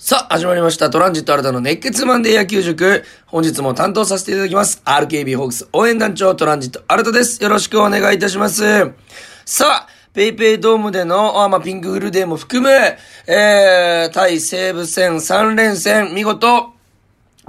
さあ、始まりました。トランジット新たの熱血マンデー野球塾。本日も担当させていただきます。RKB ホークス応援団長トランジット新たです。よろしくお願いいたします。さあ、ペイペイドームでの、あまあ、ピンクフルデーも含む、えー、対西武戦3連戦、見事、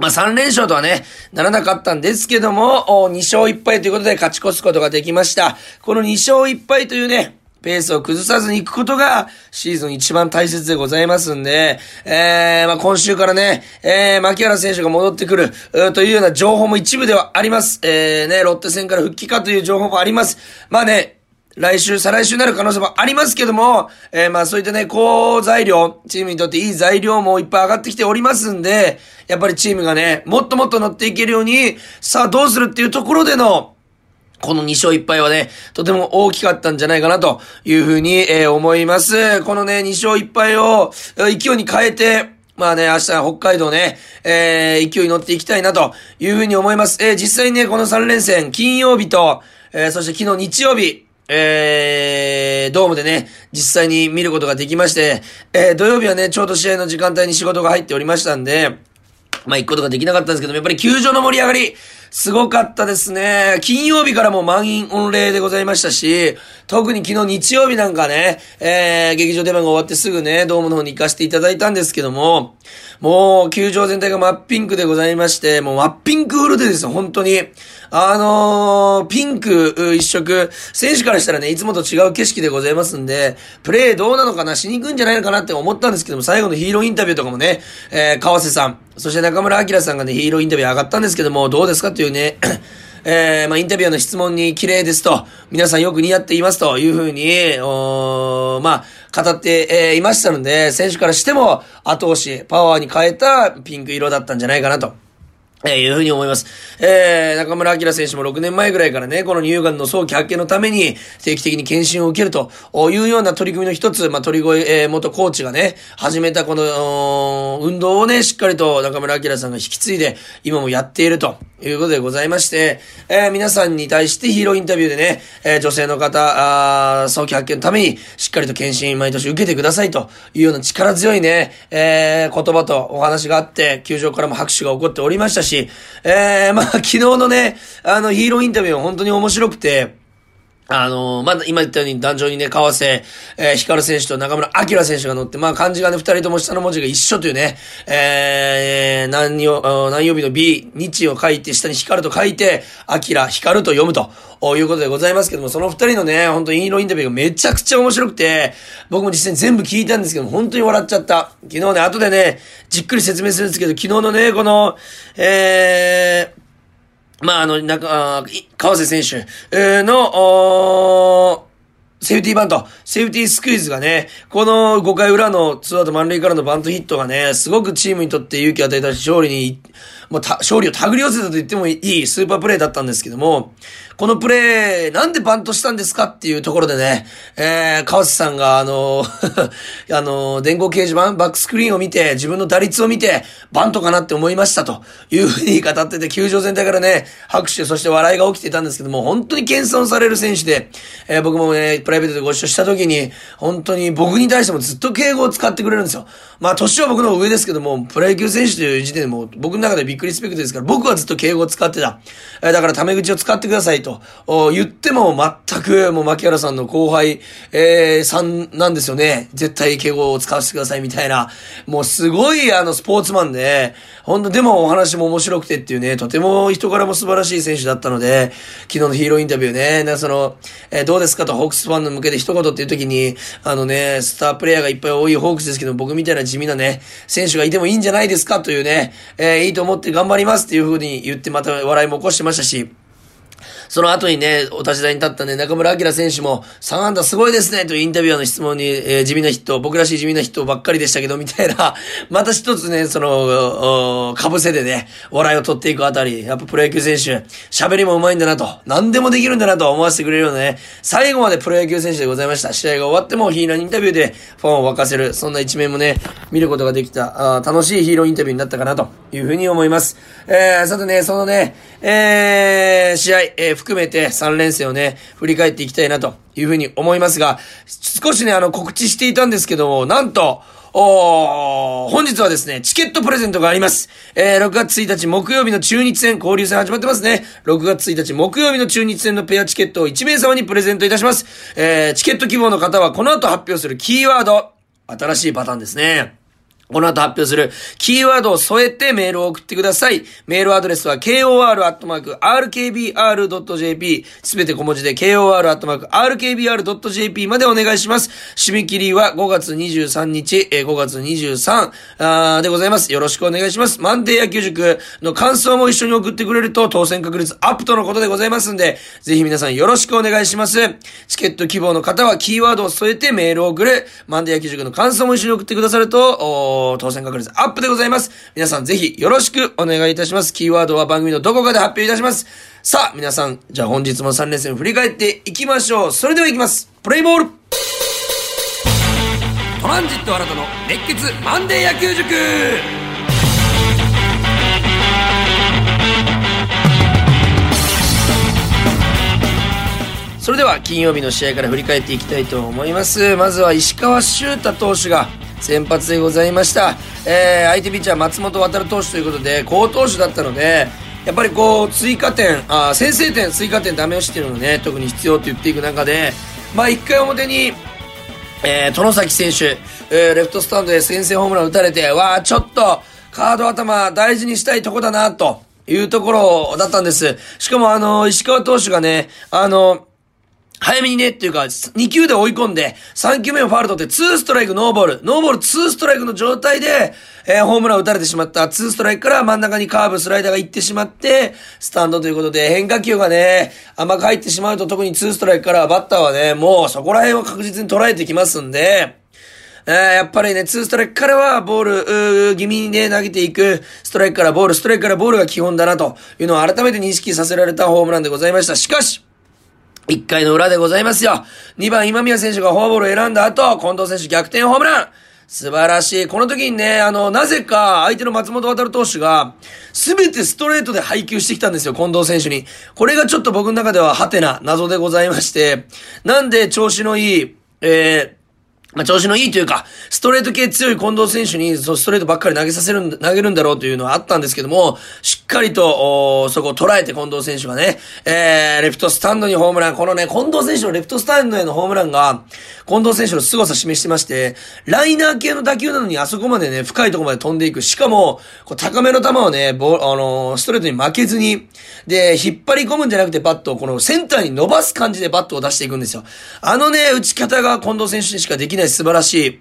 まあ、3連勝とはね、ならなかったんですけども、2勝1敗ということで勝ち越すことができました。この2勝1敗というね、ペースを崩さずに行くことが、シーズン一番大切でございますんで、えー、まあ、今週からね、えー、牧原選手が戻ってくる、というような情報も一部ではあります。えー、ね、ロッテ戦から復帰かという情報もあります。まあね、来週、再来週になる可能性もありますけども、えー、まあそういったね、好材料、チームにとっていい材料もいっぱい上がってきておりますんで、やっぱりチームがね、もっともっと乗っていけるように、さあどうするっていうところでの、この2勝1敗はね、とても大きかったんじゃないかなというふうに、えー、思います。このね、2勝1敗を勢いに変えて、まあね、明日北海道ね、えー、勢いに乗っていきたいなというふうに思います。えー、実際にね、この3連戦、金曜日と、えー、そして昨日日曜日、えー、ドームでね、実際に見ることができまして、えー、土曜日はね、ちょうど試合の時間帯に仕事が入っておりましたんで、まあ行くことができなかったんですけどもやっぱり球場の盛り上がり、すごかったですね。金曜日からも満員御礼でございましたし、特に昨日日曜日なんかね、えー、劇場出番が終わってすぐね、ドームの方に行かせていただいたんですけども、もう、球場全体が真っピンクでございまして、もう真っピンクフルでですよ、本当に。あのー、ピンク一色、選手からしたらね、いつもと違う景色でございますんで、プレイどうなのかな、しに行くんじゃないのかなって思ったんですけども、最後のヒーローインタビューとかもね、えー、川瀬さん、そして中村明さんがね、ヒーローインタビュー上がったんですけども、どうですかというね、えー、まあ、インタビューの質問に綺麗ですと、皆さんよく似合っていますというふうに、おまあ、語って、えー、いましたので、選手からしても後押し、パワーに変えたピンク色だったんじゃないかなと。えー、いうふうに思います。えー、中村明選手も6年前ぐらいからね、この乳がんの早期発見のために定期的に検診を受けるというような取り組みの一つ、まあ、鳥越、えー、元コーチがね、始めたこの、運動をね、しっかりと中村明さんが引き継いで、今もやっているということでございまして、えー、皆さんに対してヒーローインタビューでね、えー、女性の方、あ早期発見のために、しっかりと検診毎年受けてくださいというような力強いね、えー、言葉とお話があって、球場からも拍手が起こっておりましたし、し、えー、まあ、昨日のね、あの、ヒーローインタビューは本当に面白くて、あのー、まだ今言ったように壇上にね、川瀬、えー、光選手と中村明選手が乗って、まあ漢字がね、二人とも下の文字が一緒というね、えー、何曜、何曜日の B、日を書いて、下に光と書いて、明、光と読むということでございますけども、その二人のね、本当にインロインタビューがめちゃくちゃ面白くて、僕も実際に全部聞いたんですけども、本当に笑っちゃった。昨日ね、後でね、じっくり説明するんですけど、昨日のね、この、えー、まあ、あの、なんか、川瀬選手の、セーフティーバント、セーフティースクイズがね、この5回裏のツーアウト満塁からのバントヒットがね、すごくチームにとって勇気を与えたし、勝利に、もう勝利を手繰り寄せたと言ってもいいスーパープレイだったんですけども、このプレー、なんでバントしたんですかっていうところでね、えー、川瀬さんが、あの、あの、電光掲示板、バックスクリーンを見て、自分の打率を見て、バントかなって思いましたというふうに語ってて、球場全体からね、拍手、そして笑いが起きてたんですけども、本当に謙遜される選手で、えー、僕もね、プライベートでご一緒した時に、本当に僕に対してもずっと敬語を使ってくれるんですよ。まあ、年は僕の上ですけども、プロ野球選手という時点でも、僕の中でビッグリスペクトですから、僕はずっと敬語を使ってた。えー、だからタメ口を使ってくださいと。と言っても全くもう牧原さんの後輩、えー、さんなんですよね。絶対敬語を使わせてくださいみたいな。もうすごいあのスポーツマンで、ほんとでもお話も面白くてっていうね、とても人柄も素晴らしい選手だったので、昨日のヒーローインタビューね、なその、えー、どうですかとホークスファンの向けて一言っていう時に、あのね、スタープレイヤーがいっぱい多いホークスですけど、僕みたいな地味なね、選手がいてもいいんじゃないですかというね、えー、いいと思って頑張りますっていう風に言ってまた笑いも起こしてましたし、その後にね、お立ち台に立ったね、中村明選手も、3安打すごいですねというインタビュアーの質問に、えー、地味なヒット、僕らしい地味なヒットばっかりでしたけど、みたいな、また一つね、その、かぶせでね、笑いを取っていくあたり、やっぱプロ野球選手、喋りも上手いんだなと、何でもできるんだなと思わせてくれるようなね、最後までプロ野球選手でございました。試合が終わってもヒーローインタビューでファンを沸かせる、そんな一面もね、見ることができた、あ楽しいヒーローインタビューになったかなというふうに思います。えー、さてね、そのね、えー、試合、えー、含めて3連戦をね、振り返っていきたいなというふうに思いますが、少しね、あの、告知していたんですけども、なんと、お本日はですね、チケットプレゼントがあります。えー、6月1日木曜日の中日戦、交流戦始まってますね。6月1日木曜日の中日戦のペアチケットを1名様にプレゼントいたします。えー、チケット希望の方はこの後発表するキーワード、新しいパターンですね。この後発表するキーワードを添えてメールを送ってください。メールアドレスは kor.rkbr.jp すべて小文字で kor.rkbr.jp までお願いします。締め切りは5月23日、え5月23あでございます。よろしくお願いします。マンデー野球塾の感想も一緒に送ってくれると当選確率アップとのことでございますんで、ぜひ皆さんよろしくお願いします。チケット希望の方はキーワードを添えてメールを送る。マンデー野球塾の感想も一緒に送ってくださると、当選確率アップでございます。皆さんぜひよろしくお願いいたします。キーワードは番組のどこかで発表いたします。さあ、皆さん、じゃあ本日も3連戦振り返っていきましょう。それでは行きます。プレイボールトランジット新たの熱血マンデー野球塾それでは金曜日の試合から振り返っていきたいと思います。まずは石川修太投手が先発でございました。えー、相手ピッチャー松本航投手ということで、好投手だったので、やっぱりこう、追加点、あ先制点、追加点ダメ押しっていうのがね、特に必要と言っていく中で、まあ1回表に、えー、殿崎選手、えー、レフトスタンドで先制ホームラン打たれて、わあちょっと、カード頭大事にしたいとこだな、というところだったんです。しかもあの、石川投手がね、あの、早めにねっていうか、2球で追い込んで、3球目をファール取って、2ストライクノーボール、ノーボール2ストライクの状態で、えー、ホームラン打たれてしまった。2ストライクから真ん中にカーブ、スライダーが行ってしまって、スタンドということで、変化球がね、甘く入ってしまうと、特に2ストライクからバッターはね、もうそこら辺を確実に捉えてきますんで、えー、やっぱりね、2ストライクからはボール、気味にね、投げていく、ストライクからボール、ストライクからボールが基本だなというのを改めて認識させられたホームランでございました。しかし、1回の裏でございますよ。2番今宮選手がフォアボールを選んだ後、近藤選手逆転ホームラン素晴らしい。この時にね、あの、なぜか相手の松本渡投手が、すべてストレートで配球してきたんですよ、近藤選手に。これがちょっと僕の中ではハテな、謎でございまして、なんで調子のいい、えー、まあ、調子のいいというか、ストレート系強い近藤選手に、そストレートばっかり投げさせる、投げるんだろうというのはあったんですけども、しっかりと、そこを捉えて近藤選手がね、えー、レフトスタンドにホームラン、このね、近藤選手のレフトスタンドへのホームランが、近藤選手の凄さ示してまして、ライナー系の打球なのにあそこまでね、深いところまで飛んでいく。しかも、こう高めの球をね、ボあのー、ストレートに負けずに、で、引っ張り込むんじゃなくてバットをこのセンターに伸ばす感じでバットを出していくんですよ。あのね、打ち方が近藤選手にしかできない素晴らしい、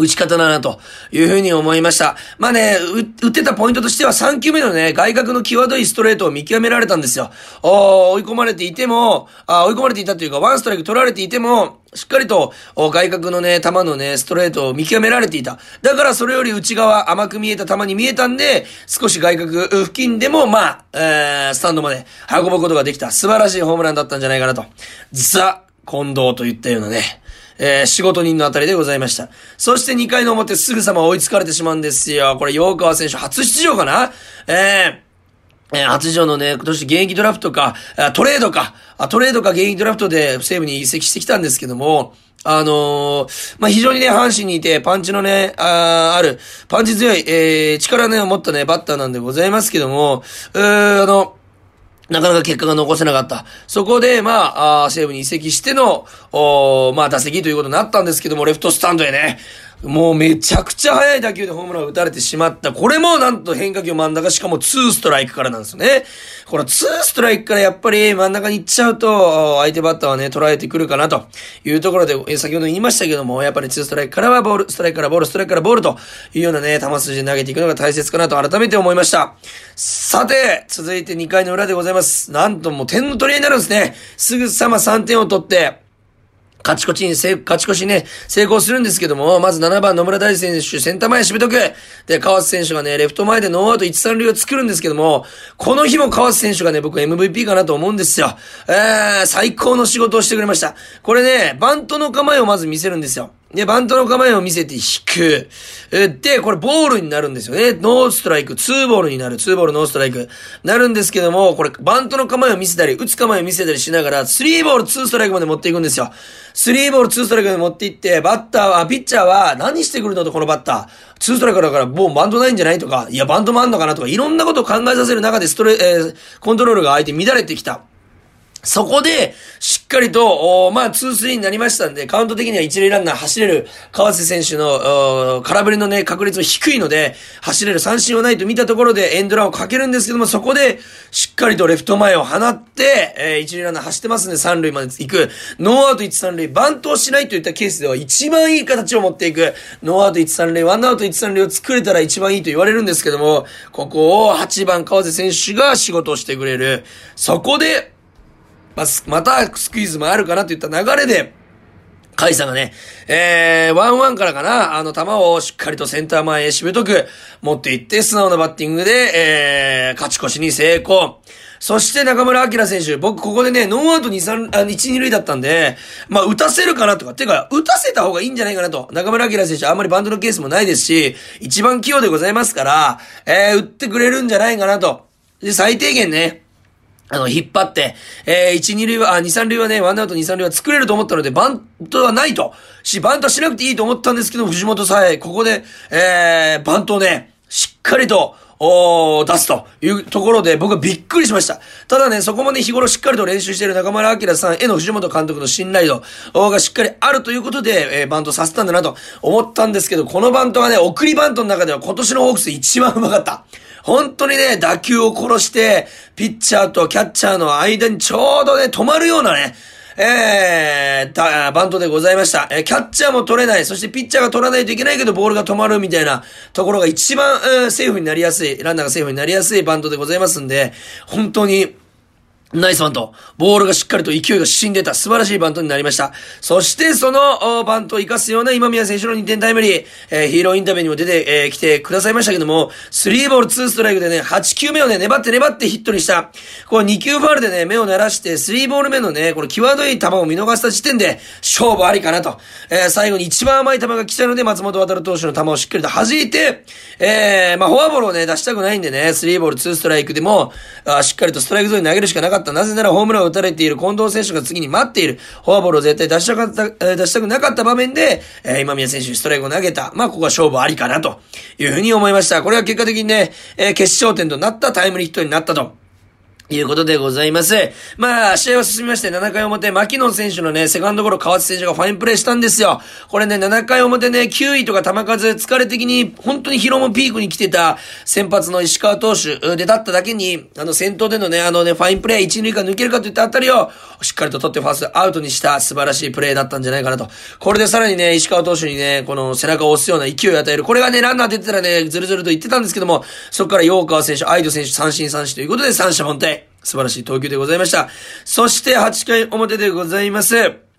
打ち方だなというふうに思いました。まあね、打ってたポイントとしては3球目のね、外角の際どいストレートを見極められたんですよ。お追い込まれていても、あ追い込まれていたというか、ワンストライク取られていても、しっかりと外角のね、球のね、ストレートを見極められていた。だからそれより内側甘く見えた球に見えたんで、少し外角付近でも、まあ、えー、スタンドまで運ぶことができた。素晴らしいホームランだったんじゃないかなと。ザ・近藤といったようなね、えー、仕事人のあたりでございました。そして2回の表すぐさま追いつかれてしまうんですよ。これ、洋川選手初出場かな？えー、え、初出場のね、今年現役ドラフトか、トレードか、トレードか現役ドラフトで西武に移籍してきたんですけども、あのー、まあ、非常にね、阪神にいて、パンチのね、あある、パンチ強い、えー、力ね、を持ったね、バッターなんでございますけども、うー、あの、なかなか結果が残せなかった。そこで、まあ、あ西武に移籍しての、まあ、打席ということになったんですけども、レフトスタンドへね、もうめちゃくちゃ速い打球でホームランを打たれてしまった。これもなんと変化球真ん中、しかも2ストライクからなんですよね。この2ストライクからやっぱり真ん中に行っちゃうと、相手バッターはね、捉えてくるかなというところで、先ほど言いましたけども、やっぱり2ストライクからはボール、ストライクからボール、ストライクからボールというようなね、球筋で投げていくのが大切かなと改めて思いました。さて、続いて2回の裏でございます。なんともう点の取り合いになるんですね。すぐさま3点を取って、勝ち越しにせ、勝ち越しね、成功するんですけども、まず7番野村大選手、センター前締めとく。で、川瀬選手がね、レフト前でノーアウト1、3塁を作るんですけども、この日も川瀬選手がね、僕 MVP かなと思うんですよ。えー、最高の仕事をしてくれました。これね、バントの構えをまず見せるんですよ。で、バントの構えを見せて引く。で、これボールになるんですよね。ノーストライク、ツーボールになる。ツーボール、ノーストライク。なるんですけども、これ、バントの構えを見せたり、打つ構えを見せたりしながら、スリーボール、ツーストライクまで持っていくんですよ。スリーボール、ツーストライクまで持っていって、バッターは、ピッチャーは、何してくるのと、このバッター。ツーストライクだから、もうバントないんじゃないとか、いや、バントもあんのかなとか、いろんなことを考えさせる中で、ストレ、えー、コントロールが相手乱れてきた。そこで、しっかりと、おまあ、2-3になりましたんで、カウント的には一塁ランナー走れる、川瀬選手の、空振りのね、確率も低いので、走れる三振はないと見たところでエンドランをかけるんですけども、そこで、しっかりとレフト前を放って、えー、一塁ランナー走ってますんで、三塁まで行く。ノーアウト1、三塁、バントをしないといったケースでは一番いい形を持っていく。ノーアウト1、三塁、ワンアウト1、三塁を作れたら一番いいと言われるんですけども、ここを8番川瀬選手が仕事をしてくれる。そこで、ままたスクイズもあるかなといった流れで、カイさんがね、えー、ワンワンからかな、あの球をしっかりとセンター前へしぶとく持っていって、素直なバッティングで、えー、勝ち越しに成功。そして中村晃選手、僕ここでね、ノーアウト2、3、あ、1、2塁だったんで、まあ、打たせるかなとか、てか、打たせた方がいいんじゃないかなと。中村晃選手、あんまりバントのケースもないですし、一番器用でございますから、えー、打ってくれるんじゃないかなと。で、最低限ね、あの、引っ張って、えー、1、2塁は、あ、2、3塁はね、ワンアウト2、3塁は作れると思ったので、バントはないと。し、バントはしなくていいと思ったんですけど、藤本さえ、ここで、えー、バントをね、しっかりと、お出すというところで僕はびっくりしました。ただね、そこまで日頃しっかりと練習している中村明さんへの藤本監督の信頼度がしっかりあるということで、えー、バントさせたんだなと思ったんですけど、このバントはね、送りバントの中では今年のホークス一番うまかった。本当にね、打球を殺して、ピッチャーとキャッチャーの間にちょうどね、止まるようなね、えー、バントでございました。えー、キャッチャーも取れない、そしてピッチャーが取らないといけないけど、ボールが止まるみたいなところが一番、えー、セーフになりやすい、ランナーがセーフになりやすいバントでございますんで、本当に、ナイスバント。ボールがしっかりと勢いが死んでた素晴らしいバントになりました。そしてそのバントを活かすような今宮選手の2点タイムリー、えー、ヒーローインタビューにも出て、えー、てくださいましたけども、3ボール2ストライクでね、8球目をね、粘って粘ってヒットにした。この2球ファールでね、目を鳴らして、3ボール目のね、この際どい球を見逃した時点で、勝負ありかなと。えー、最後に一番甘い球が来たので、松本渡投手の球をしっかりと弾いて、えー、まあ、フォアボールをね、出したくないんでね、3ボール2ストライクでも、あしっかりとストライクゾーンに投げるしかなかった。なぜならホームランを打たれている近藤選手が次に待っている。フォアボールを絶対出したかった、出したくなかった場面で、えー、今宮選手にストライクを投げた。まあ、ここは勝負ありかなというふうに思いました。これは結果的にね、えー、決勝点となったタイムリーヒットになったと。いうことでございます。まあ、試合は進みまして、7回表、牧野選手のね、セカンドゴロ、河内選手がファインプレーしたんですよ。これね、7回表ね、9位とか球数、疲れ的に、本当に疲労もピークに来てた先発の石川投手でだっただけに、あの、先頭でのね、あのね、ファインプレー、1、2塁間抜けるかといったあたりを、しっかりと取ってファーストアウトにした素晴らしいプレーだったんじゃないかなと。これでさらにね、石川投手にね、この背中を押すような勢いを与える。これがね、ランナー出てたらね、ずるずると言ってたんですけども、そこから陽川選手、アイド選手、三振三振ということで三者凡退。素晴らしい投球でございました。そして8回表でございます。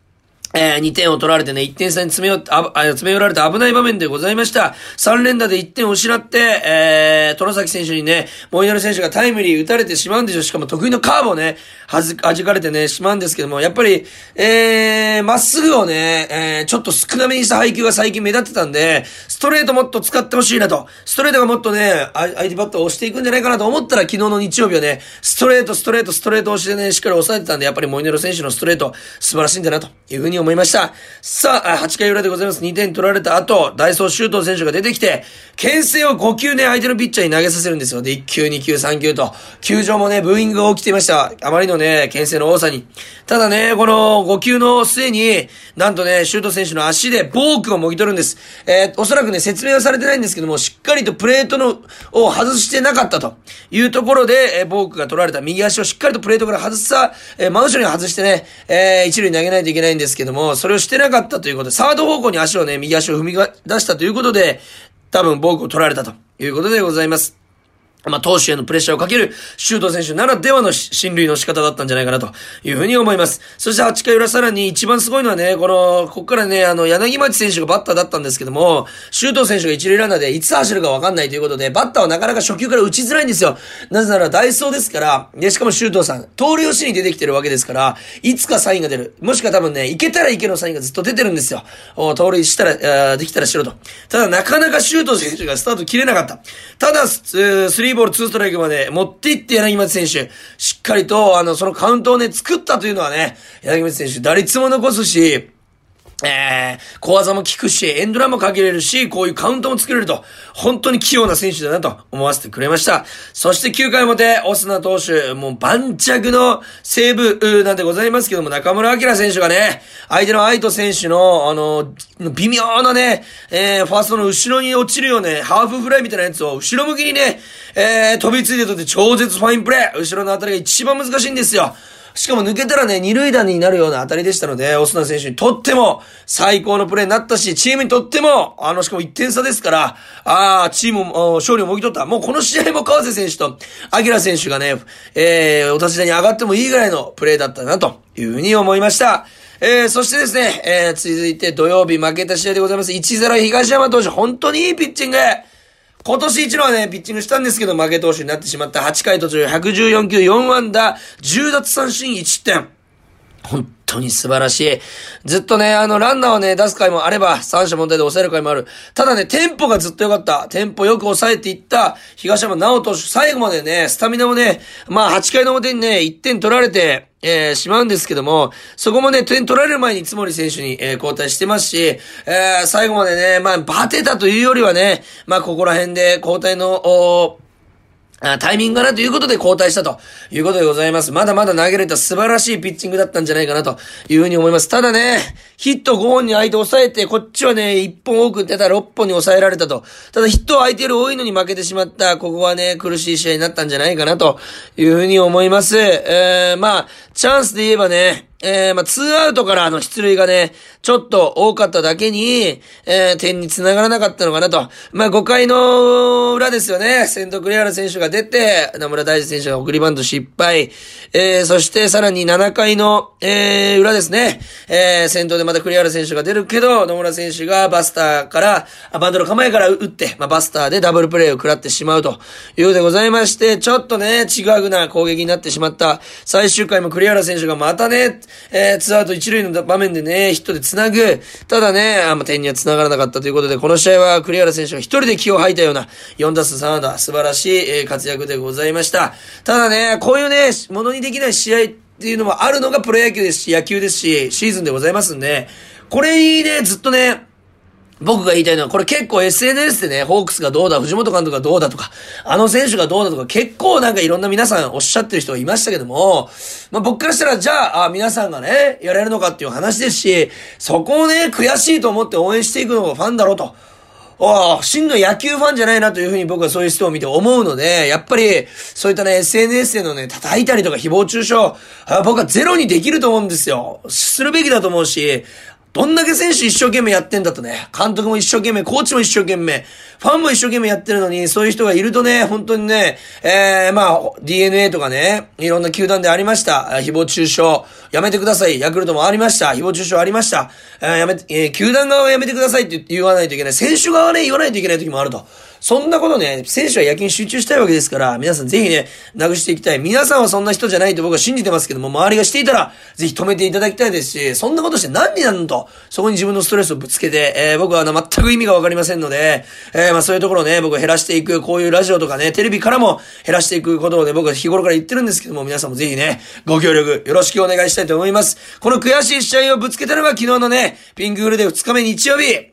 えー、2点を取られてね、1点差に詰め寄あ、詰め寄られた危ない場面でございました。3連打で1点を失って、えー、虎崎選手にね、モイナル選手がタイムリー打たれてしまうんでしょ。しかも得意のカーブをね、はず、弾かれてね、しまうんですけども、やっぱり、えー、まっすぐをね、えー、ちょっと少なめにした配球が最近目立ってたんで、ストレートもっと使ってほしいなと。ストレートがもっとね、相手バットを押していくんじゃないかなと思ったら、昨日の日曜日はね、ストレート、ストレート、ストレート押してね、しっかり抑えてたんで、やっぱりモイネロ選手のストレート、素晴らしいんだな、というふうに思いました。さあ、8回裏でございます。2点取られた後、ダイソーシュート選手が出てきて、牽制を5球ね、相手のピッチャーに投げさせるんですよ。で、1球、2球、3球と、球場もね、ブーイングが起きていました。あまりのね、牽制の多さに。ただね、この5球の末に、なんとね、シュート選手の足でボークをもぎ取るんです。えー、おそらくね、説明はされてないんですけども、しっかりとプレートの、を外してなかったというところで、えー、ボークが取られた右足をしっかりとプレートから外さ、えー、真後ろに外してね、えー、一塁に投げないといけないんですけども、それをしてなかったということで、サード方向に足をね、右足を踏み出したということで、多分ボークを取られたということでございます。まあ、投手へのプレッシャーをかける、シュート選手ならではの進塁の仕方だったんじゃないかなというふうに思います。そして8回裏さらに一番すごいのはね、この、ここからね、あの、柳町選手がバッターだったんですけども、シュート選手が一塁ランナーでいつ走るかわかんないということで、バッターはなかなか初球から打ちづらいんですよ。なぜならダイソーですから、で、しかもシュートさん、盗塁をしに出てきてるわけですから、いつかサインが出る。もしくは多分ね、いけたらいけのサインがずっと出てるんですよ。お盗塁したら、できたらしろと。ただ、なかなかシュート選手がスタート切れなかった。ただ、スリーボール2ストライクまでで持っていって柳町選手、しっかりと、あの、そのカウントをね、作ったというのはね、柳町選手、打率も残すし、えー、小技も効くし、エンドランもかけれるし、こういうカウントも作れると、本当に器用な選手だなと思わせてくれました。そして9回表、オスナ投手、もう盤石のセーブなんでございますけども、中村晃選手がね、相手の愛斗選手の、あの、微妙なね、えー、ファーストの後ろに落ちるようね、ハーフフライみたいなやつを後ろ向きにね、えー、飛びついてとって超絶ファインプレー後ろのあたりが一番難しいんですよ。しかも抜けたらね、二塁打になるような当たりでしたので、オスナ選手にとっても最高のプレーになったし、チームにとっても、あの、しかも1点差ですから、ああ、チームも、勝利をもぎ取った。もうこの試合も川瀬選手と、アキラ選手がね、えー、お立ち台に上がってもいいぐらいのプレーだったな、というふうに思いました。えー、そしてですね、えー、続いて土曜日負けた試合でございます。1-0東山投手、本当にいいピッチング。今年一のはね、ピッチングしたんですけど、負け投手になってしまった8回途中114球4安打、10奪三振1点。本当に素晴らしい。ずっとね、あの、ランナーをね、出す回もあれば、三者問題で抑える回もある。ただね、テンポがずっと良かった。テンポよく抑えていった東山直投手、最後までね、スタミナもね、まあ8回の表にね、1点取られて、えー、しまうんですけども、そこもね、点取られる前につもり選手に、えー、交代してますし、えー、最後までね、まあ、バテたというよりはね、まあ、ここら辺で交代の、おタイミングかなということで交代したということでございます。まだまだ投げれた素晴らしいピッチングだったんじゃないかなというふうに思います。ただね、ヒット5本に相手抑えて、こっちはね、1本多く出た6本に抑えられたと。ただヒット相手より多いのに負けてしまった。ここはね、苦しい試合になったんじゃないかなというふうに思います。えー、まあ、チャンスで言えばね、えー、まあ、ツーアウトからの出塁がね、ちょっと多かっただけに、えー、点に繋がらなかったのかなと。まあ、5回の裏ですよね。先頭栗原選手が出て、野村大地選手が送りバント失敗。えー、そしてさらに7回の、えー、裏ですね。えー、先頭でまた栗原選手が出るけど、野村選手がバスターから、バンドの構えから打って、まあ、バスターでダブルプレーを食らってしまうというでございまして、ちょっとね、違うな攻撃になってしまった。最終回も栗原選手がまたね、えー、ツーアウト一塁の場面でね、ヒットで繋ぐ。ただね、あんま点には繋がらなかったということで、この試合は栗原選手が一人で気を吐いたような、4打数3安打、素晴らしい、えー、活躍でございました。ただね、こういうね、ものにできない試合っていうのもあるのがプロ野球ですし、野球ですし、シーズンでございますんで、これにね、ずっとね、僕が言いたいのは、これ結構 SNS でね、ホークスがどうだ、藤本監督がどうだとか、あの選手がどうだとか、結構なんかいろんな皆さんおっしゃってる人がいましたけども、まあ僕からしたら、じゃあ、あ皆さんがね、やれるのかっていう話ですし、そこをね、悔しいと思って応援していくのがファンだろうと。ああ、真の野球ファンじゃないなというふうに僕はそういう人を見て思うので、やっぱり、そういったね、SNS でのね、叩いたりとか誹謗中傷、僕はゼロにできると思うんですよ。するべきだと思うし、どんだけ選手一生懸命やってんだとね、監督も一生懸命、コーチも一生懸命、ファンも一生懸命やってるのに、そういう人がいるとね、本当にね、えー、まあ、DNA とかね、いろんな球団でありました。誹謗中傷、やめてください。ヤクルトもありました。誹謗中傷ありました。えー、やめ、えー、球団側はやめてくださいって言わないといけない。選手側はね、言わないといけない時もあると。そんなことね、選手は野球に集中したいわけですから、皆さんぜひね、なくしていきたい。皆さんはそんな人じゃないと僕は信じてますけども、周りがしていたら、ぜひ止めていただきたいですし、そんなことして何になるのと、そこに自分のストレスをぶつけて、えー、僕はあの、全く意味がわかりませんので、えー、まあそういうところをね、僕減らしていく、こういうラジオとかね、テレビからも減らしていくことをね、僕は日頃から言ってるんですけども、皆さんもぜひね、ご協力よろしくお願いしたいと思います。この悔しい試合をぶつけたのが昨日のね、ピンクールで2日目日曜日、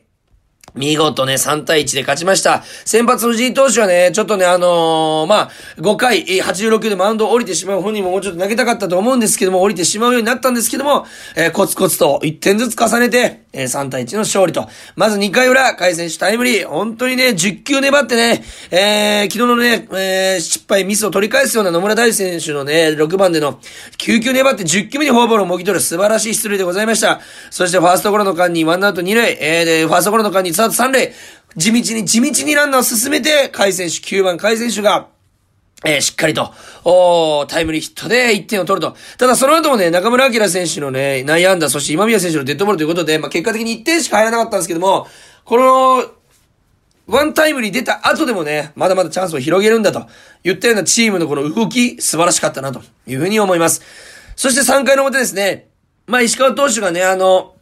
見事ね、3対1で勝ちました。先発藤井投手はね、ちょっとね、あのー、まあ、5回、86でマウンド降りてしまう本人ももうちょっと投げたかったと思うんですけども、降りてしまうようになったんですけども、えー、コツコツと1点ずつ重ねて、えー、3対1の勝利と。まず2回裏、海選手タイムリー。本当にね、10球粘ってね、えー、昨日のね、えー、失敗、ミスを取り返すような野村大選手のね、6番での9球粘って10球目にフォアボールをもぎ取る素晴らしい出塁でございました。そしてファーストゴロの間にワンアウト2塁、えー、で、ファーストゴロの間にート3塁、地道に地道にランナーを進めて、海選手、9番海選手が、えー、しっかりと、おタイムリーヒットで1点を取ると。ただその後もね、中村明選手のね、内野安打、そして今宮選手のデッドボールということで、まあ、結果的に1点しか入らなかったんですけども、この、ワンタイムリー出た後でもね、まだまだチャンスを広げるんだと言ったようなチームのこの動き、素晴らしかったなというふうに思います。そして3回の表ですね、まあ、石川投手がね、あの、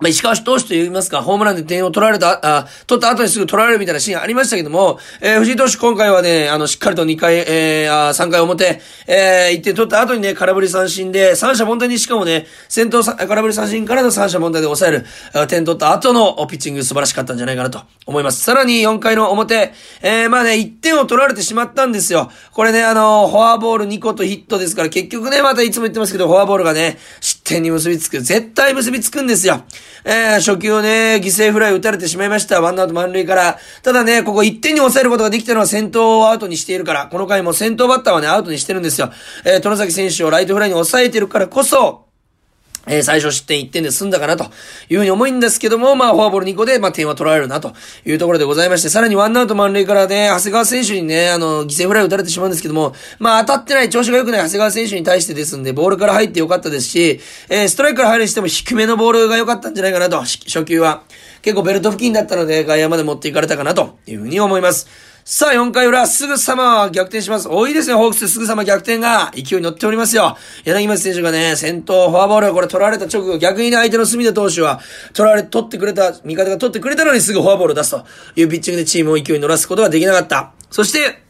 まあ、石川投手と言いますか、ホームランで点を取られた、あ、取った後にすぐ取られるみたいなシーンありましたけども、えー、藤井投手今回はね、あの、しっかりと2回、えー、あ3回表、えー、1点取った後にね、空振り三振で、三者凡退にしかもね、先頭空振り三振からの三者凡退で抑える、点取った後のピッチング素晴らしかったんじゃないかなと思います。さらに4回の表、えー、まあね、1点を取られてしまったんですよ。これね、あの、フォアボール2個とヒットですから、結局ね、またいつも言ってますけど、フォアボールがね、失点に結びつく。絶対結びつくんですよ。えー、初球をね、犠牲フライ打たれてしまいました。ワンアウト満塁から。ただね、ここ1点に抑えることができたのは先頭をアウトにしているから、この回も先頭バッターはね、アウトにしてるんですよ。えー、ト崎選手をライトフライに抑えてるからこそ、えー、最初失点1点で済んだかなというふうに思うんですけども、まあ、フォアボール2個で、まあ、点は取られるなというところでございまして、さらにワンアウト満塁からね、長谷川選手にね、あの、犠牲フライ打たれてしまうんですけども、まあ、当たってない調子が良くない長谷川選手に対してですんで、ボールから入って良かったですし、えー、ストライクから入るにしても低めのボールが良かったんじゃないかなと、初球は。結構ベルト付近だったので、外野まで持っていかれたかなというふうに思います。さあ、4回裏、すぐさま逆転します。多いですね、ホークス。すぐさま逆転が勢いに乗っておりますよ。柳町選手がね、先頭、フォアボールをこれ取られた直後、逆にね、相手の隅田投手は、取られ、取ってくれた、味方が取ってくれたのにすぐフォアボールを出すというピッチングでチームを勢いに乗らすことができなかった。そして、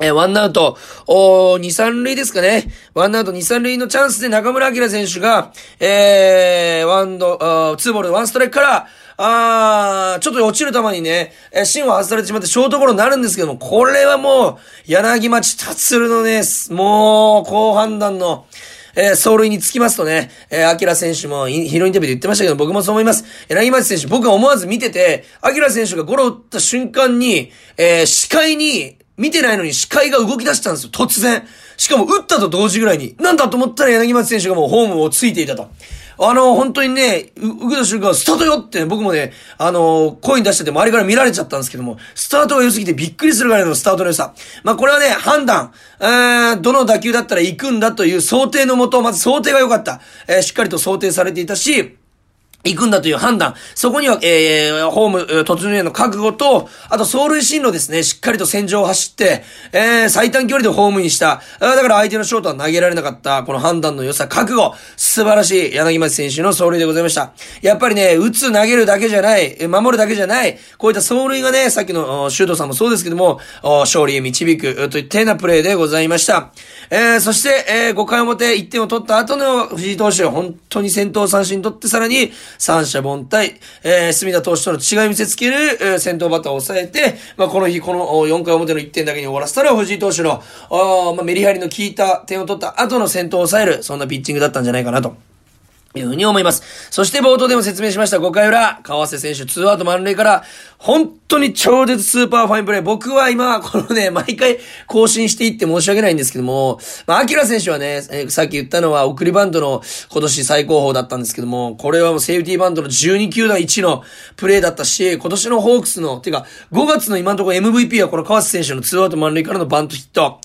えー、ワンアウト、おー、2、3塁ですかね。ワンアウト2、3塁のチャンスで中村明選手が、えー、ワンド、あツーボール、ワンストライクから、あー、ちょっと落ちる球にね、え、芯を外されてしまってショートゴロになるんですけども、これはもう、柳町達るのね、もう、好判断の、えー、走塁につきますとね、えー、アキラ選手もヒロインタビューで言ってましたけど、僕もそう思います。柳町選手、僕は思わず見てて、アキラ選手がゴロ打った瞬間に、えー、視界に、見てないのに視界が動き出したんですよ、突然。しかも打ったと同時ぐらいに。なんだと思ったら柳町選手がもうホームをついていたと。あの、本当にね、う、ぐた瞬間、スタートよって、ね僕もね、あの、声に出してて周りから見られちゃったんですけども、スタートが良すぎてびっくりするぐらいのスタートの良さ。まあ、これはね、判断、えー、どの打球だったら行くんだという想定のもと、まず想定が良かった。えー、しっかりと想定されていたし、行くんだという判断。そこには、えー、ホーム、突入への覚悟と、あと、走塁進路ですね。しっかりと戦場を走って、えー、最短距離でホームにした。だから相手のショートは投げられなかった、この判断の良さ、覚悟。素晴らしい、柳町選手の走塁でございました。やっぱりね、打つ、投げるだけじゃない、守るだけじゃない、こういった走塁がね、さっきの、シュートさんもそうですけども、勝利へ導く、といったようなプレーでございました。えー、そして、えー、5回表1点を取った後の藤井投手、本当に先頭三振取ってさらに、三者凡退、えー、隅田投手との違いを見せつける、えー、先頭バッターを抑えて、まあ、この日、この4回表の1点だけに終わらせたら、藤井投手の、まあ、メリハリの効いた点を取った後の先頭を抑える、そんなピッチングだったんじゃないかなと。いうふうに思います。そして冒頭でも説明しました5回裏、川瀬選手2アウト満塁から、本当に超絶スーパーファインプレー。僕は今、このね、毎回更新していって申し訳ないんですけども、まあ、アキラ選手はね、えー、さっき言ったのは送りバントの今年最高峰だったんですけども、これはもうセーフティーバントの12球団1のプレーだったし、今年のホークスの、てか、5月の今のところ MVP はこの川瀬選手の2アウト満塁からのバントヒット、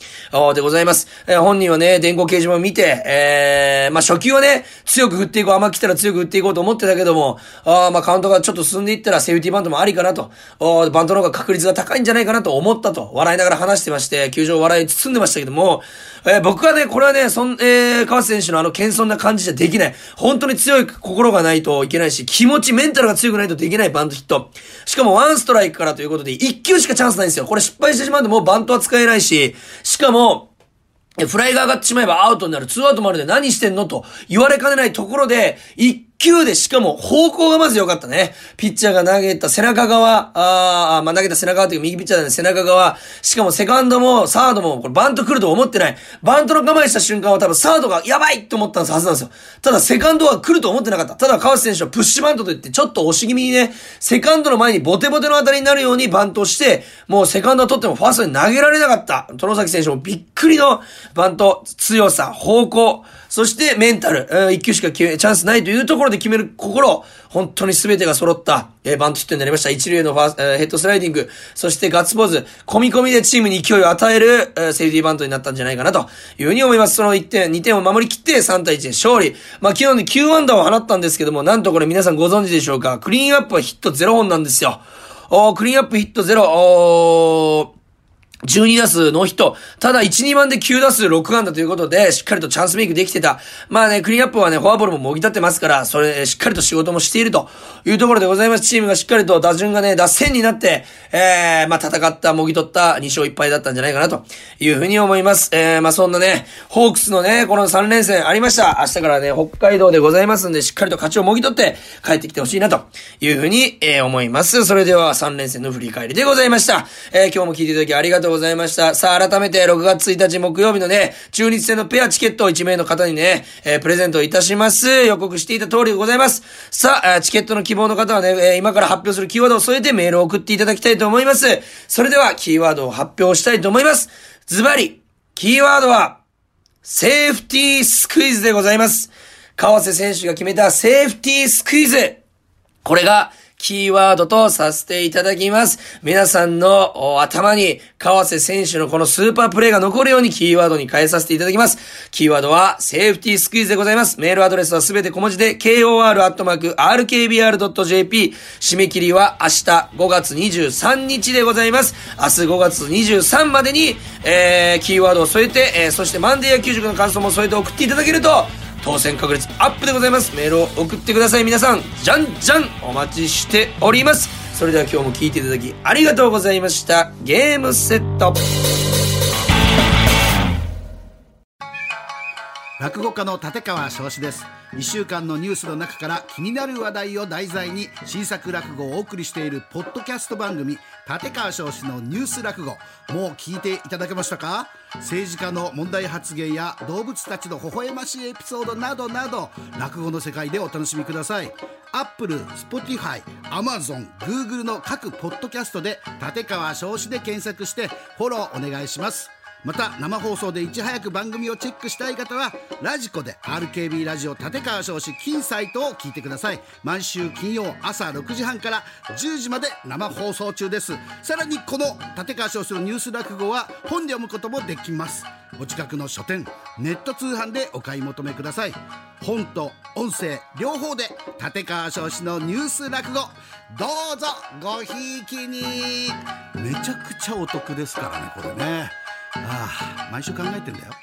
でございます。えー、本人はね、電光掲示板を見て、えー、まあ、初球はね、強く振っていこう、甘く来たら強く振っていこうと思ってたけども、あまあ、カウントがちょっと進んでいったらセーフティーバントもありかなと。と、バントの方が確率が高いんじゃないかなと思ったと、笑いながら話してまして、球場笑い包んでましたけども、えー、僕はね、これはね、そん、えー、川瀬選手のあの謙遜な感じじゃできない。本当に強い心がないといけないし、気持ち、メンタルが強くないとできないバントヒット。しかもワンストライクからということで、1球しかチャンスないんですよ。これ失敗してしまうともうバントは使えないし、しかも、フライが上がってしまえばアウトになる。ツーアウトまでで何してんのと言われかねないところで、一球でしかも方向がまず良かったね。ピッチャーが投げた背中側、ああまあ、投げた背中側という右ピッチャーなんで背中側、しかもセカンドもサードもこれバント来ると思ってない。バントの構えした瞬間は多分サードがやばいと思ったはずなんですよ。ただセカンドは来ると思ってなかった。ただ川瀬選手はプッシュバントと言ってちょっと押し気味にね、セカンドの前にボテボテの当たりになるようにバントをして、もうセカンドを取ってもファーストに投げられなかった。殿崎選手もびっくりのバント、強さ、方向、そしてメンタル、1球しかチャンスないというところで決める心、本当に全てが揃った、えー、バントヒットになりました。一塁のファース、えー、ヘッドスライディング、そしてガッツポーズ、込み込みでチームに勢いを与える、えー、セーフティーバントになったんじゃないかなと。いうふうに思います。その1点、2点を守りきって3対1で勝利。まあ、昨日に9安打を放ったんですけども、なんとこれ皆さんご存知でしょうか。クリーンアップはヒット0本なんですよ。おクリーンアップヒット0、おー。12打数ノーヒット。ただ1、2番で9打数6安打ということで、しっかりとチャンスメイクできてた。まあね、クリーンアップはね、フォアボールももぎ立ってますから、それ、しっかりと仕事もしているというところでございます。チームがしっかりと打順がね、打線になって、えー、まあ戦った、もぎ取った2勝1敗だったんじゃないかなというふうに思います。えー、まあそんなね、ホークスのね、この3連戦ありました。明日からね、北海道でございますんで、しっかりと勝ちをもぎ取って帰ってきてほしいなというふうに、えー、思います。それでは3連戦の振り返りでございました。えー、今日も聞いていただきありがとうございました。さあ改めて6月1日木曜日のね、中日戦のペアチケットを1名の方にね、えー、プレゼントいたします。予告していた通りでございます。さあ、チケットの希望の方はね、え、今から発表するキーワードを添えてメールを送っていただきたいと思います。それでは、キーワードを発表したいと思います。ズバリ、キーワードは、セーフティースクイズでございます。川瀬選手が決めたセーフティースクイズ。これが、キーワードとさせていただきます。皆さんの頭に川瀬選手のこのスーパープレイが残るようにキーワードに変えさせていただきます。キーワードはセーフティースクイズでございます。メールアドレスはすべて小文字で kor.rkbr.jp 締め切りは明日5月23日でございます。明日5月23までに、えー、キーワードを添えて、えー、そしてマンデー野球塾の感想も添えて送っていただけると当選確率アップでございます。メールを送ってください皆さん。じゃんじゃん。お待ちしております。それでは今日も聞いていただきありがとうございました。ゲームセット。落語家の立川翔志です。1週間のニュースの中から気になる話題を題材に新作落語をお送りしているポッドキャスト番組立川翔志のニュース落語。もう聞いていただけましたか？政治家の問題発言や動物たちの微笑ましいエピソードなどなど落語の世界でお楽しみください。アップル、スポティファイ、アマゾン、グーグルの各ポッドキャストで立川生志で検索してフォローお願いします。また生放送でいち早く番組をチェックしたい方はラジコで RKB ラジオ立川生志 金サイトを聞いてください。毎週金曜朝6時半から10時まで生放送中です。さらにこの立川少子のニュース落語は本で読むこともできます。お近くの書店ネット通販でお買い求めください。本と音声両方で立川少子のニュース落語。どうぞごひいきに。めちゃくちゃお得ですからねこれね。ああ毎週考えてんだよ。